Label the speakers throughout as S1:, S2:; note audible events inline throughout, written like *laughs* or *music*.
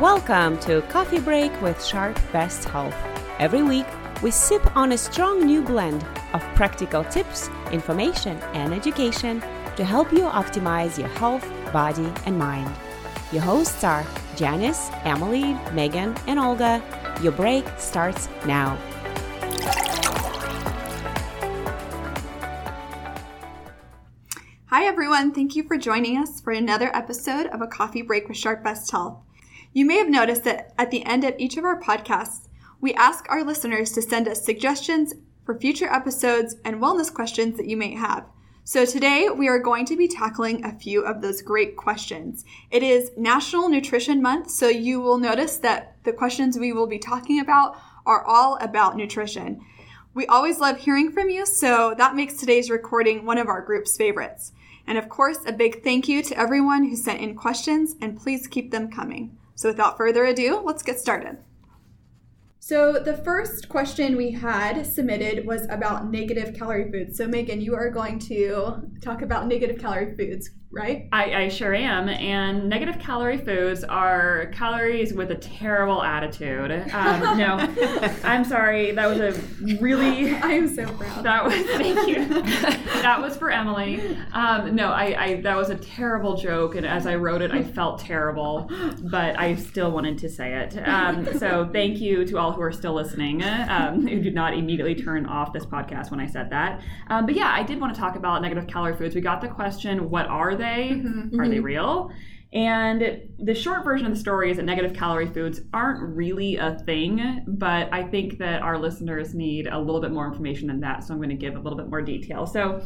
S1: Welcome to Coffee Break with Sharp Best Health. Every week, we sip on a strong new blend of practical tips, information, and education to help you optimize your health, body, and mind. Your hosts are Janice, Emily, Megan, and Olga. Your break starts now.
S2: Hi, everyone. Thank you for joining us for another episode of A Coffee Break with Sharp Best Health. You may have noticed that at the end of each of our podcasts, we ask our listeners to send us suggestions for future episodes and wellness questions that you may have. So today we are going to be tackling a few of those great questions. It is National Nutrition Month, so you will notice that the questions we will be talking about are all about nutrition. We always love hearing from you, so that makes today's recording one of our group's favorites. And of course, a big thank you to everyone who sent in questions, and please keep them coming. So without further ado, let's get started. So the first question we had submitted was about negative calorie foods. So Megan, you are going to talk about negative calorie foods right?
S3: I, I, sure am. And negative calorie foods are calories with a terrible attitude. Um, no, *laughs* I'm sorry. That was a really. *laughs*
S2: I am so proud.
S3: That was thank you. that was for Emily. Um, no, I, I that was a terrible joke, and as I wrote it, I felt terrible, but I still wanted to say it. Um, so thank you to all who are still listening, um, who did not immediately turn off this podcast when I said that. Um, but yeah, I did want to talk about negative calorie foods. We got the question, what are they? Mm-hmm. Are they mm-hmm. real? And the short version of the story is that negative calorie foods aren't really a thing, but I think that our listeners need a little bit more information than that. So I'm going to give a little bit more detail. So,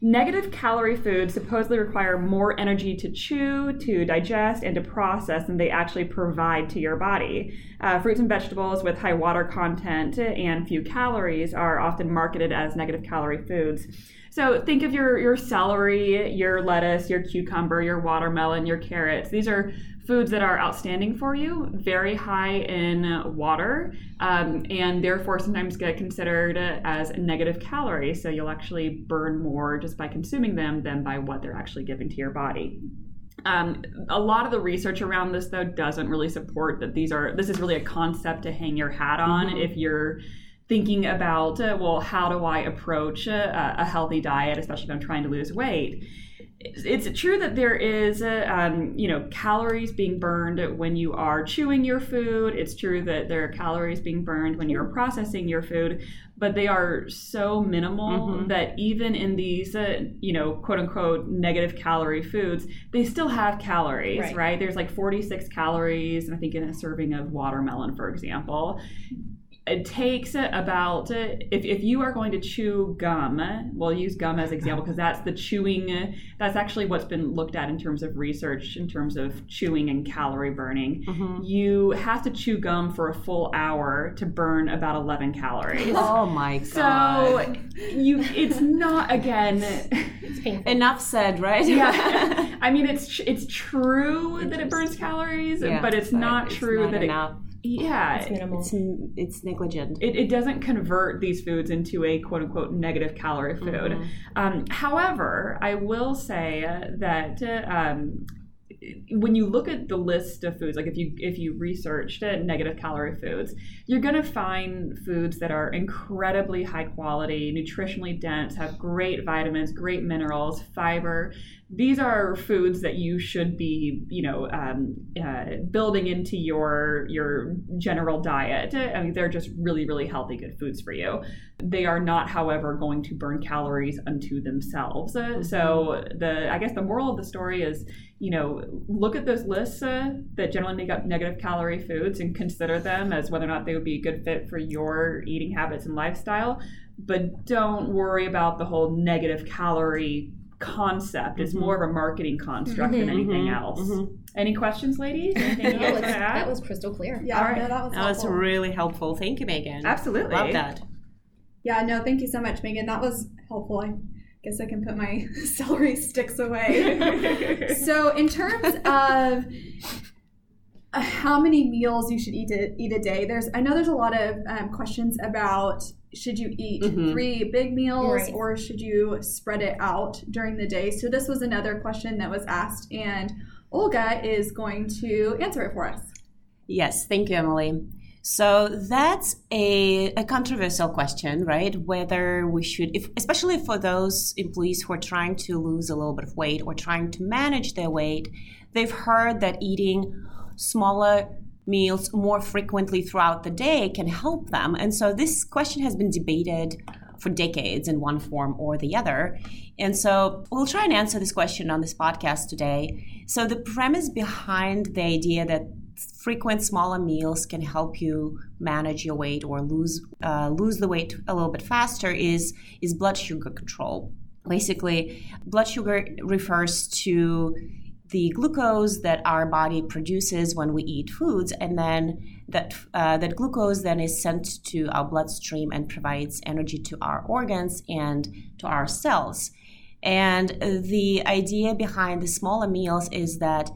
S3: negative calorie foods supposedly require more energy to chew, to digest, and to process than they actually provide to your body. Uh, fruits and vegetables with high water content and few calories are often marketed as negative calorie foods. So think of your your celery, your lettuce, your cucumber, your watermelon, your carrots. These are foods that are outstanding for you, very high in water, um, and therefore sometimes get considered as negative calories. So you'll actually burn more just by consuming them than by what they're actually giving to your body. Um, a lot of the research around this, though, doesn't really support that these are. This is really a concept to hang your hat on mm-hmm. if you're thinking about, uh, well, how do I approach a, a, healthy diet, especially if I'm trying to lose weight? It's true that there is, uh, um, you know, calories being burned when you are chewing your food. It's true that there are calories being burned when you're processing your food, but they are so minimal mm-hmm. that even in these, uh, you know, quote unquote negative calorie foods, they still have calories, right. right? There's like 46 calories, I think, in a serving of watermelon, for example it takes about if, if you are going to chew gum we'll use gum as example because that's the chewing that's actually what's been looked at in terms of research in terms of chewing and calorie burning. Mm-hmm. you have to chew gum for a full hour to burn about 11 calories. *laughs*
S1: Oh my god.
S3: so you it's not again
S1: enough said right?
S3: Yeah. *laughs* I mean it's it's true that it burns calories yeah, but it's but not it's true not that enough. it yeah
S1: it's minimal. it's, it's negligent.
S3: It, it, doesn't convert these foods into a quote unquote negative calorie food. Mm-hmm. um, however i will say that uh, um, when you look at the list of foods like if you if you researched it negative calorie foods you're going to find foods that are incredibly high quality nutritionally dense have great vitamins great minerals fiber these are foods that you should be, you know, um, uh, building into your your general diet. I mean, they're just really, really healthy, good foods for you. They are not, however, going to burn calories unto themselves. Uh, so the, I guess, the moral of the story is, you know, look at those lists uh, that generally make up negative calorie foods and consider them as whether or not they would be a good fit for your eating habits and lifestyle. But don't worry about the whole negative calorie concept. It's mm-hmm. more of a marketing construct mm-hmm, than anything mm-hmm, else. Mm-hmm. Any questions, ladies? *laughs* Anything
S4: no, that was crystal clear.
S1: Yeah, All right. no, that was that was really helpful. Thank you, Megan.
S3: Absolutely,
S1: love that.
S2: Yeah, no, thank you so much, Megan. That was helpful. I guess I can put my *laughs* celery sticks away. *laughs* so, in terms of how many meals you should eat a, eat a day, there's I know there's a lot of um, questions about should you eat mm-hmm. three big meals right. or should you spread it out during the day? So this was another question that was asked, and Olga is going to answer it for us.
S1: Yes, thank you, Emily. So that's a, a controversial question, right? Whether we should, if, especially for those employees who are trying to lose a little bit of weight or trying to manage their weight, they've heard that eating smaller meals more frequently throughout the day can help them. And so this question has been debated for decades in one form or the other. And so we'll try and answer this question on this podcast today. So the premise behind the idea that frequent smaller meals can help you manage your weight or lose uh, lose the weight a little bit faster is is blood sugar control. Basically, blood sugar refers to the glucose that our body produces when we eat foods, and then that uh, that glucose then is sent to our bloodstream and provides energy to our organs and to our cells. And the idea behind the smaller meals is that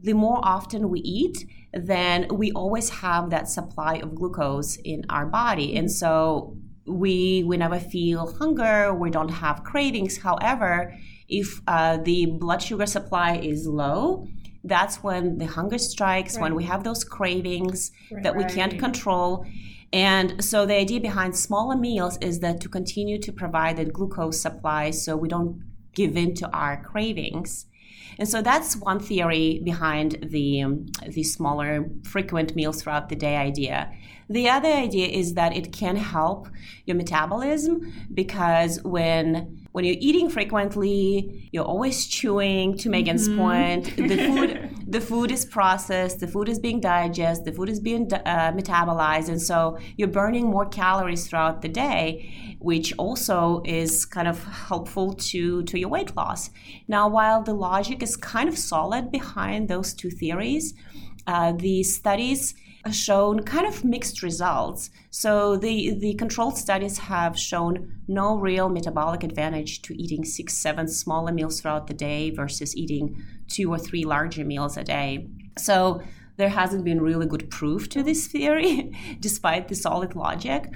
S1: the more often we eat, then we always have that supply of glucose in our body. And so we we never feel hunger, we don't have cravings. However, if uh, the blood sugar supply is low, that's when the hunger strikes, right. when we have those cravings right, that we can't control. And so the idea behind smaller meals is that to continue to provide that glucose supply so we don't give in to our cravings. And so that's one theory behind the, um, the smaller, frequent meals throughout the day idea. The other idea is that it can help your metabolism because when when you're eating frequently, you're always chewing. To Megan's mm-hmm. point, the food *laughs* the food is processed, the food is being digested, the food is being uh, metabolized, and so you're burning more calories throughout the day, which also is kind of helpful to to your weight loss. Now, while the logic is kind of solid behind those two theories, uh, the studies shown kind of mixed results. So the, the controlled studies have shown no real metabolic advantage to eating six, seven smaller meals throughout the day versus eating two or three larger meals a day. So there hasn't been really good proof to this theory, *laughs* despite the solid logic.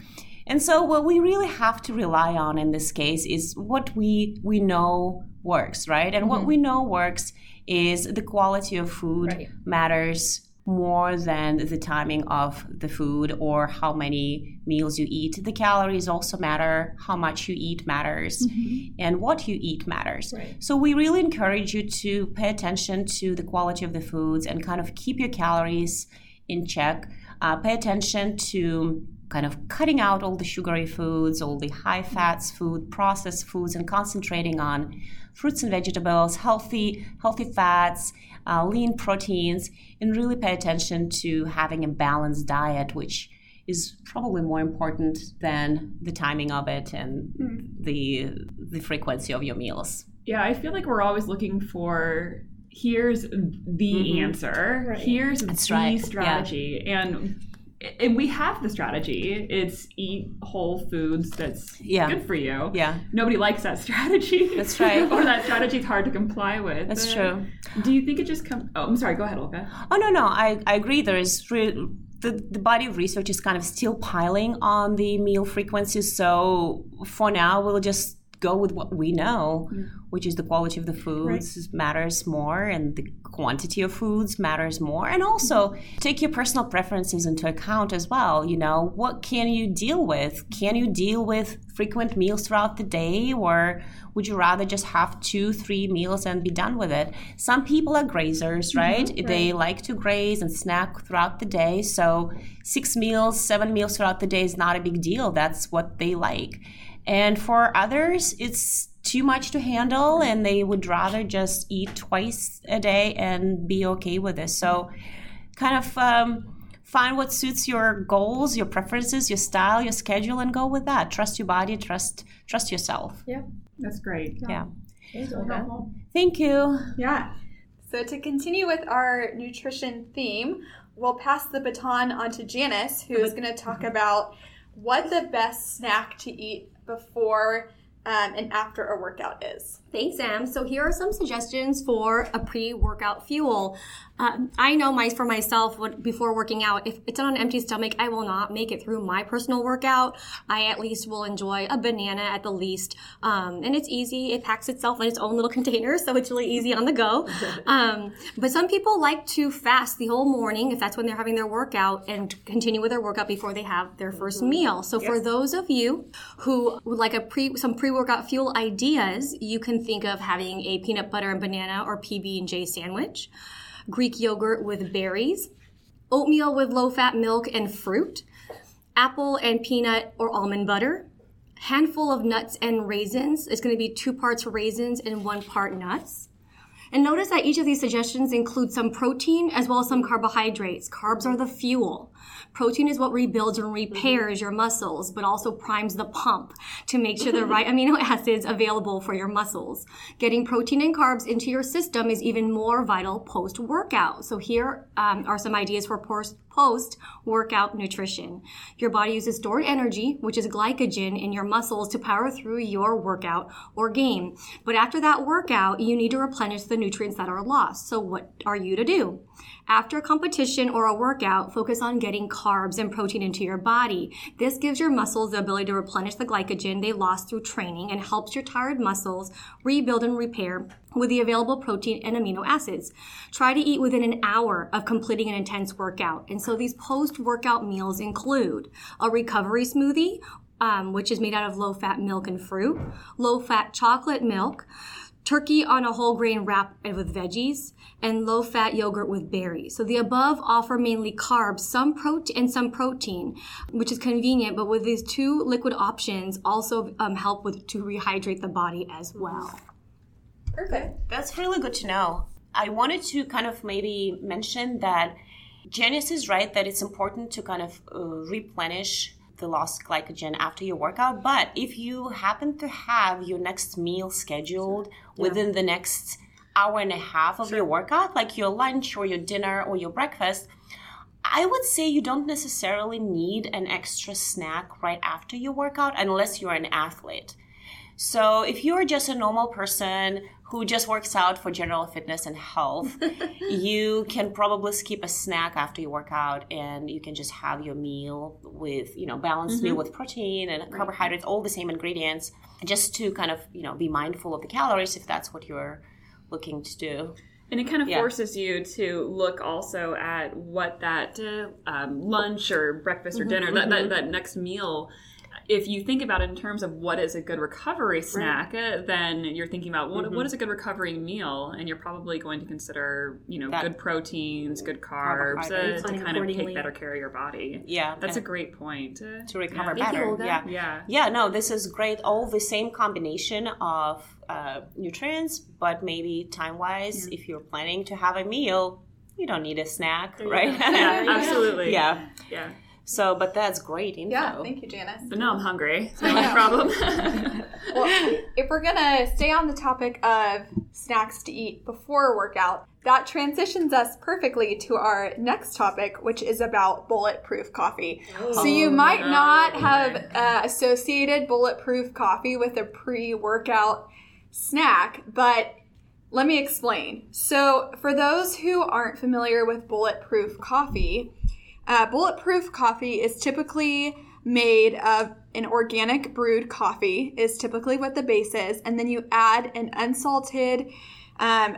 S1: And so what we really have to rely on in this case is what we we know works, right? And mm-hmm. what we know works is the quality of food right. matters more than the timing of the food or how many meals you eat. The calories also matter, how much you eat matters, mm-hmm. and what you eat matters. Right. So, we really encourage you to pay attention to the quality of the foods and kind of keep your calories in check. Uh, pay attention to kind of cutting out all the sugary foods, all the high fats food, processed foods, and concentrating on fruits and vegetables, healthy, healthy fats, uh, lean proteins, and really pay attention to having a balanced diet, which is probably more important than the timing of it and mm. the the frequency of your meals.
S3: Yeah, I feel like we're always looking for here's the mm-hmm. answer, right. here's That's the right. strategy, yeah. and and we have the strategy. It's eat whole foods that's yeah. good for you.
S1: Yeah.
S3: Nobody likes that *laughs* strategy.
S1: That's right.
S3: or that strategy is hard to comply with.
S1: That's true.
S3: Do you think it just comes? Oh, I'm sorry. Go ahead, Olga.
S1: Oh no, no. I, I agree. There is re- the the body of research is kind of still piling on the meal frequencies. So for now, we'll just go with what we know, mm. Which is the quality of the foods right. matters more and the quantity of foods matters more. And also mm-hmm. take your personal preferences into account as well. You know, what can you deal with? Can you deal with frequent meals throughout the day or would you rather just have two, three meals and be done with it? Some people are grazers, right? Mm-hmm, right? They like to graze and snack throughout the day. So six meals, seven meals throughout the day is not a big deal. That's what they like. And for others, it's too much to handle and they would rather just eat twice a day and be okay with it. So, kind of um, find what suits your goals, your preferences, your style, your schedule, and go with that. Trust your body, trust trust yourself.
S3: Yeah, that's great.
S1: Yeah. yeah. Thank you.
S2: Yeah. So, to continue with our nutrition theme, we'll pass the baton on to Janice, who is going to talk about what the best snack to eat before um, and after a workout is.
S4: Thanks, Sam. So here are some suggestions for a pre-workout fuel. Um, I know my for myself what, before working out, if it's on an empty stomach, I will not make it through my personal workout. I at least will enjoy a banana at the least, um, and it's easy. It packs itself in its own little *laughs* container, so it's really easy on the go. *laughs* Um, but some people like to fast the whole morning if that's when they're having their workout, and continue with their workout before they have their 1st mm-hmm. meal. So for those of you who would like a pre some pre-workout fuel ideas, you can think of having a peanut butter and banana or PB and J sandwich, Greek yogurt with berries, oatmeal with low-fat milk and fruit, apple and peanut or almond butter, handful of nuts and raisins. It's going to be two parts raisins and one part nuts. And notice that each of these suggestions include some protein as well as some carbohydrates. Carbs are the fuel. Protein is what rebuilds and repairs your muscles, but also primes the pump to make sure the right *laughs* amino acids available for your muscles. Getting protein and carbs into your system is even more vital post workout. So here um, are some ideas for post post workout nutrition. Your body uses stored energy, which is glycogen in your muscles to power through your workout or game. But after that workout, you need to replenish the nutrients that are lost. So what are you to do? After a competition or a workout, focus on getting carbs and protein into your body. This gives your muscles the ability to replenish the glycogen they lost through training and helps your tired muscles rebuild and repair with the available protein and amino acids. Try to eat within an hour of completing an intense workout. And so these post workout meals include a recovery smoothie, um, which is made out of low fat milk and fruit, low fat chocolate milk, turkey on a whole grain wrap with veggies, and low fat yogurt with berries. So the above offer mainly carbs, some protein, and some protein, which is convenient, but with these two liquid options also um, help with to rehydrate the body as well.
S2: Perfect.
S1: That's really good to know. I wanted to kind of maybe mention that Janice is right that it's important to kind of uh, replenish the lost glycogen after your workout. But if you happen to have your next meal scheduled yeah. within the next hour and a half of sure. your workout, like your lunch or your dinner or your breakfast, I would say you don't necessarily need an extra snack right after your workout unless you're an athlete. So if you're just a normal person who just works out for general fitness and health, *laughs* you can probably skip a snack after you work out and you can just have your meal with, you know, balanced mm-hmm. meal with protein and right. carbohydrates, all the same ingredients, just to kind of, you know, be mindful of the calories if that's what you're looking to do.
S3: And it kind of yeah. forces you to look also at what that uh, um, lunch or breakfast or mm-hmm, dinner, mm-hmm. That, that, mm-hmm. that next meal if you think about it in terms of what is a good recovery snack, right. Uh, then you're thinking about what, mm-hmm. what is a good recovery meal, and you're probably going to consider you know that good proteins, good carbs uh, to kind of take better care of your body.
S1: Yeah,
S3: that's a great point
S1: to recover yeah. better.
S3: yeah, yeah,
S1: yeah. No, this is great. All the same combination of uh, nutrients, but maybe time wise, yeah. if you're planning to have a meal, you don't need a snack, right?
S3: yeah, *laughs* absolutely.
S1: yeah,
S3: yeah.
S1: So, but that's great info.
S2: Yeah, thank you, Janice.
S3: But now I'm hungry. So no problem. *laughs* *laughs*
S2: well, if we're gonna stay on the topic of snacks to eat before a workout, that transitions us perfectly to our next topic, which is about bulletproof coffee. Oh, so you might no. not have uh, associated bulletproof coffee with a pre-workout snack, but let me explain. So, for those who aren't familiar with bulletproof coffee, uh, bulletproof coffee is typically made of an organic brewed coffee is typically what the base is and then you add an unsalted um,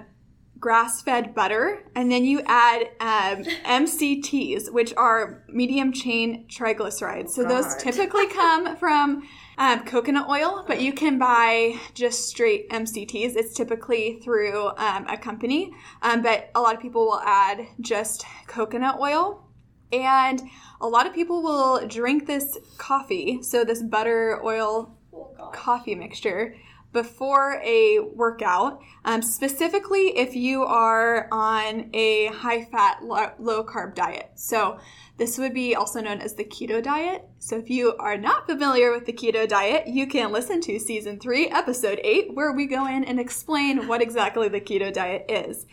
S2: grass-fed butter and then you add um, *laughs* mcts which are medium chain triglycerides. So God. those typically come *laughs* from um, coconut oil but you can buy just straight mcts it's typically through um, a company um, but a lot of people will add just coconut oil and a lot of people will drink this coffee, so this butter oil oh, coffee mixture, before a workout, um, specifically if you are on a high fat, low carb diet. So, this would be also known as the keto diet. So, if you are not familiar with the keto diet, you can listen to season three, episode eight, where we go in and explain what exactly the keto diet is.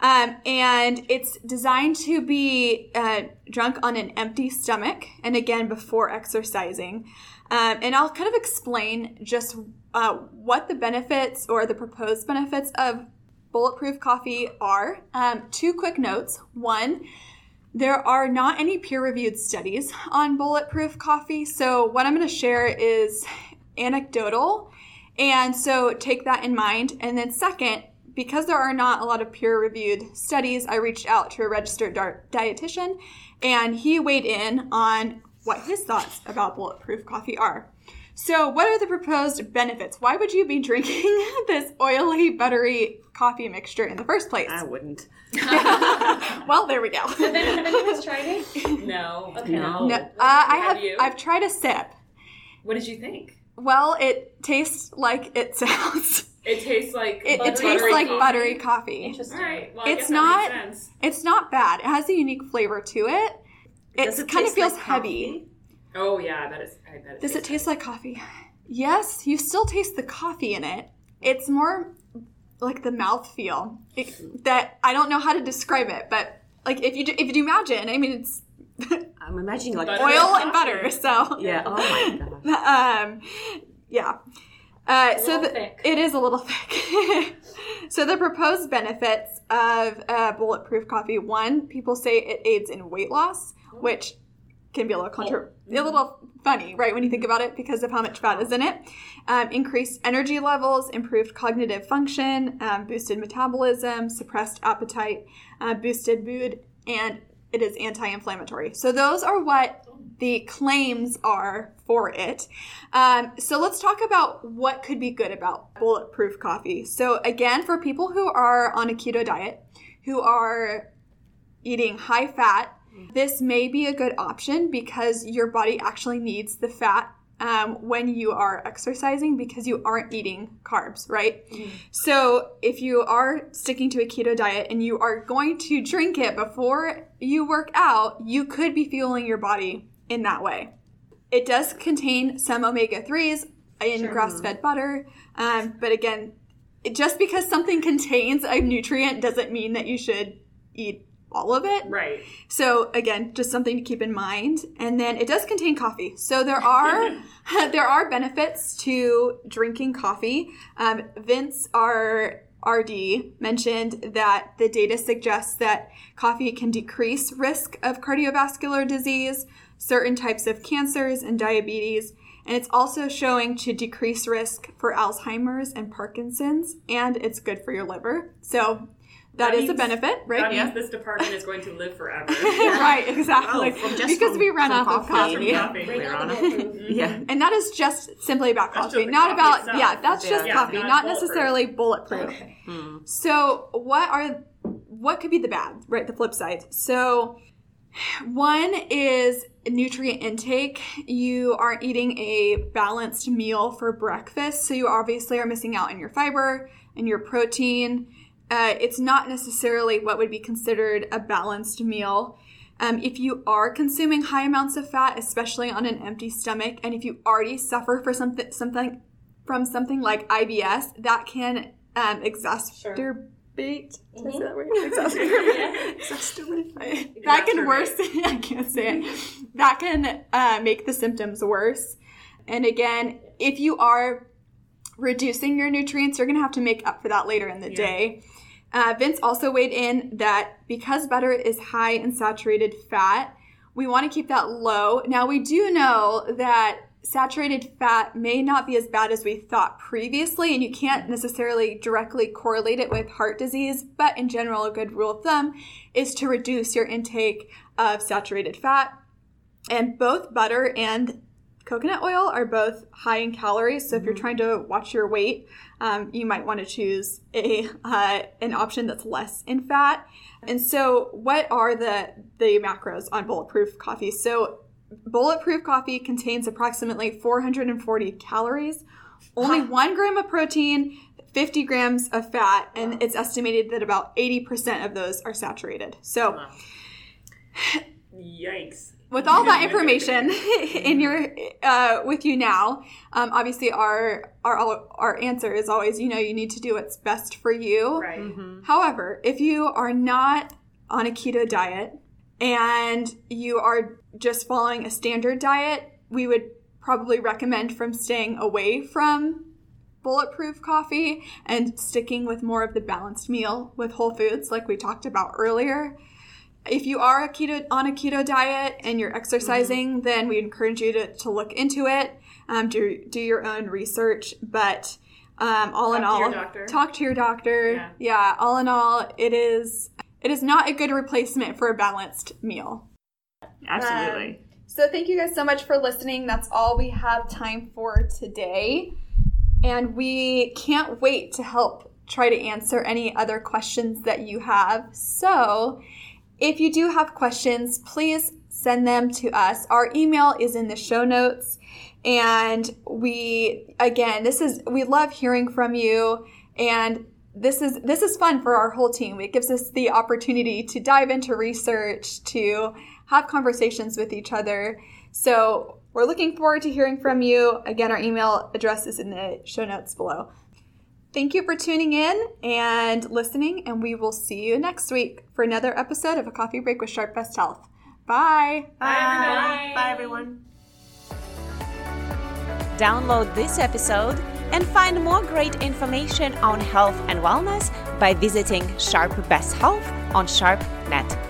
S2: Um, and it's designed to be uh, drunk on an empty stomach and again before exercising. Um, and I'll kind of explain just uh, what the benefits or the proposed benefits of bulletproof coffee are. Um, two quick notes. One, there are not any peer reviewed studies on bulletproof coffee. So, what I'm going to share is anecdotal. And so, take that in mind. And then, second, because there are not a lot of peer reviewed studies, I reached out to a registered dietitian and he weighed in on what his thoughts about bulletproof coffee are. So, what are the proposed benefits? Why would you be drinking *laughs* this oily, buttery coffee mixture in the first place?
S5: I wouldn't. *laughs*
S2: well, there we go.
S6: Have anyone has tried it? *laughs*
S3: No.
S6: Okay.
S5: No.
S2: No, uh, I
S3: Have
S2: have. I've tried a sip.
S3: What did you think?
S2: Well, it tastes like it sounds.
S3: It tastes like
S2: It, it
S6: Buttery
S2: tastes
S3: buttery
S2: like
S3: coffee.
S2: buttery coffee.
S6: Interesting.
S3: All right. Well,
S2: It's
S3: I guess that
S2: not-
S3: sense.
S2: It's not bad. It has a unique flavor to it. It,
S5: it
S2: kind of feels
S5: like
S2: heavy.
S5: coffee?
S3: Oh yeah, I bet it's. I bet it
S2: Does it taste like coffee? Yes, you still taste the coffee in it. It's more like the mouth feel it, that I don't know how to describe it, but like if you do, if you imagine, I mean it's *laughs*
S5: I'm imagining like
S3: Butter.
S2: oil and
S3: coffee.
S2: butter, so
S5: Yeah. Oh my *laughs* god.
S2: um, yeah. Uh, so the,
S6: thick.
S2: it is a little *laughs* thick. *laughs* so the proposed benefits of uh, bulletproof coffee: one, people say it aids in weight loss, which can be a little contra- a little funny, right, when you think about it, because of how much fat is in it. Um, increased energy levels, improved cognitive function, um, boosted metabolism, suppressed appetite, uh, boosted mood, and it is anti-inflammatory. So those are what the claims are for it. Um, so let's talk about what could be good about bulletproof coffee. So again, for people who are on a keto diet, who are eating high fat, this may be a good option because your body actually needs the fat um, when you are exercising because you aren't eating carbs, right? So if you are sticking to a keto diet and you are going to drink it before you work out, you could be fueling your body in that way. It does contain some omega 3s in grass fed butter, um, but again, it- just because something contains a nutrient doesn't mean that you should eat all of it.
S3: Right.
S2: So again, just something to keep in mind. And then it does contain coffee. So there are *laughs* *laughs* there are benefits to drinking coffee. Um, Vince, our RD, mentioned that the data suggests that coffee can decrease risk of cardiovascular disease, certain types of cancers, and diabetes. And it's also showing to decrease risk for Alzheimer's and Parkinson's, and it's good for your liver. So that
S3: That
S2: is a benefit, right?
S3: That means this department is going to live forever. *laughs*
S2: right, *laughs* exactly.
S5: Oh, from-
S2: because
S5: from-
S2: we run
S5: from
S2: off of
S5: coffee.
S2: coffee.
S5: Yeah.
S3: Coffee.
S6: Right
S5: on
S6: the
S5: it.
S6: bulletproof. *laughs* Mm-hmm.
S5: Yeah.
S2: And that is just simply about
S3: That's
S2: coffee, not
S3: coffee
S2: about
S3: itself.
S2: yeah, that's just
S5: Yeah.
S2: coffee,
S3: Not
S2: not
S3: bulletproof.
S2: necessarily bulletproof.
S6: Okay. Hmm.
S2: So, what are what could be the bad, right? The flip side. So, one is nutrient intake. You aren't eating a balanced meal for breakfast, so you obviously are missing out on your fiber and your protein. Uh, it's not necessarily what would be considered a balanced meal. Um, if you are consuming high amounts of fat, especially on an empty stomach, and if you already suffer for something something from something like IBS, that can um, exacerbate. Did *laughs* *laughs* I say that word? Exacerbate. Exacerbate. That can worse. *laughs* I can't say it. That can uh, make the symptoms worse. And again, if you are reducing your nutrients, you're going to have to make up for that later in the day. Uh, Vince also weighed in that because butter is high in saturated fat, we want to keep that low. Now, we do know that saturated fat may not be as bad as we thought previously, and you can't necessarily directly correlate it with heart disease, but in general, a good rule of thumb is to reduce your intake of saturated fat. And both butter and coconut oil are both high in calories. So if you're trying to watch your weight, um, you might want to choose a *laughs* uh, an option that's less in fat. And so, what are the the macros on bulletproof coffee? So, bulletproof coffee contains approximately 440 calories, only one gram of protein. 50 grams of fat, and it's estimated that about 80% of those are saturated. So,
S3: Yikes.
S2: with all that information *laughs* in your uh, with you now um, obviously our our our answer is always you know you need to do what's best for you
S3: Right.
S2: however if you are not on a keto diet and you are just following a standard diet we would probably recommend from staying away from bulletproof coffee and sticking with more of the balanced meal with whole foods, like we talked about earlier. If you are a keto on a keto diet and you're exercising, then we encourage you to, to look into it, um, do do your own research. But um, all
S3: Talk
S2: in all, talk to your doctor.
S3: Yeah.
S2: yeah, all in all, it is it is not a good replacement for a balanced meal.
S3: Absolutely.
S2: Um, so thank you guys so much for listening. That's all we have time for today. And we can't wait to help try to answer any other questions that you have. So if you do have questions, please send them to us. Our email is in the show notes. And we again, this is we love hearing from you and this is this is fun for our whole team. It gives us the opportunity to dive into research, to have conversations with each other. So we're looking forward to hearing from you. Again, our email address is in the show notes below. Thank you for tuning in and listening, and we will see you next week for another episode of A Coffee Break with Sharp Best Health. Bye.
S5: Bye. Bye, everyone.
S1: Download this episode and find more great information on health and wellness by visiting Sharp Best Health on SharpNet.